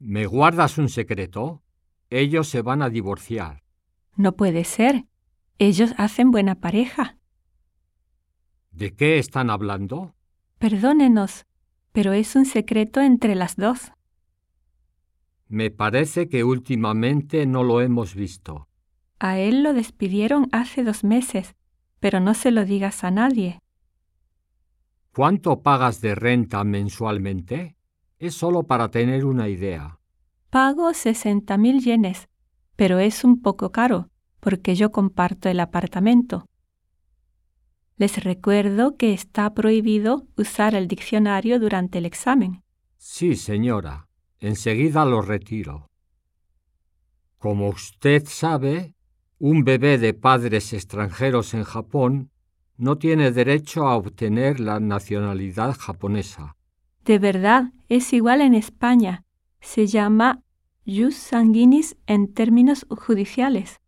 ¿Me guardas un secreto? Ellos se van a divorciar. No puede ser. Ellos hacen buena pareja. ¿De qué están hablando? Perdónenos, pero es un secreto entre las dos. Me parece que últimamente no lo hemos visto. A él lo despidieron hace dos meses, pero no se lo digas a nadie. ¿Cuánto pagas de renta mensualmente? Es solo para tener una idea. Pago sesenta mil yenes, pero es un poco caro, porque yo comparto el apartamento. Les recuerdo que está prohibido usar el diccionario durante el examen. Sí, señora. Enseguida lo retiro. Como usted sabe, un bebé de padres extranjeros en Japón no tiene derecho a obtener la nacionalidad japonesa. De verdad, es igual en España. Se llama jus sanguinis en términos judiciales.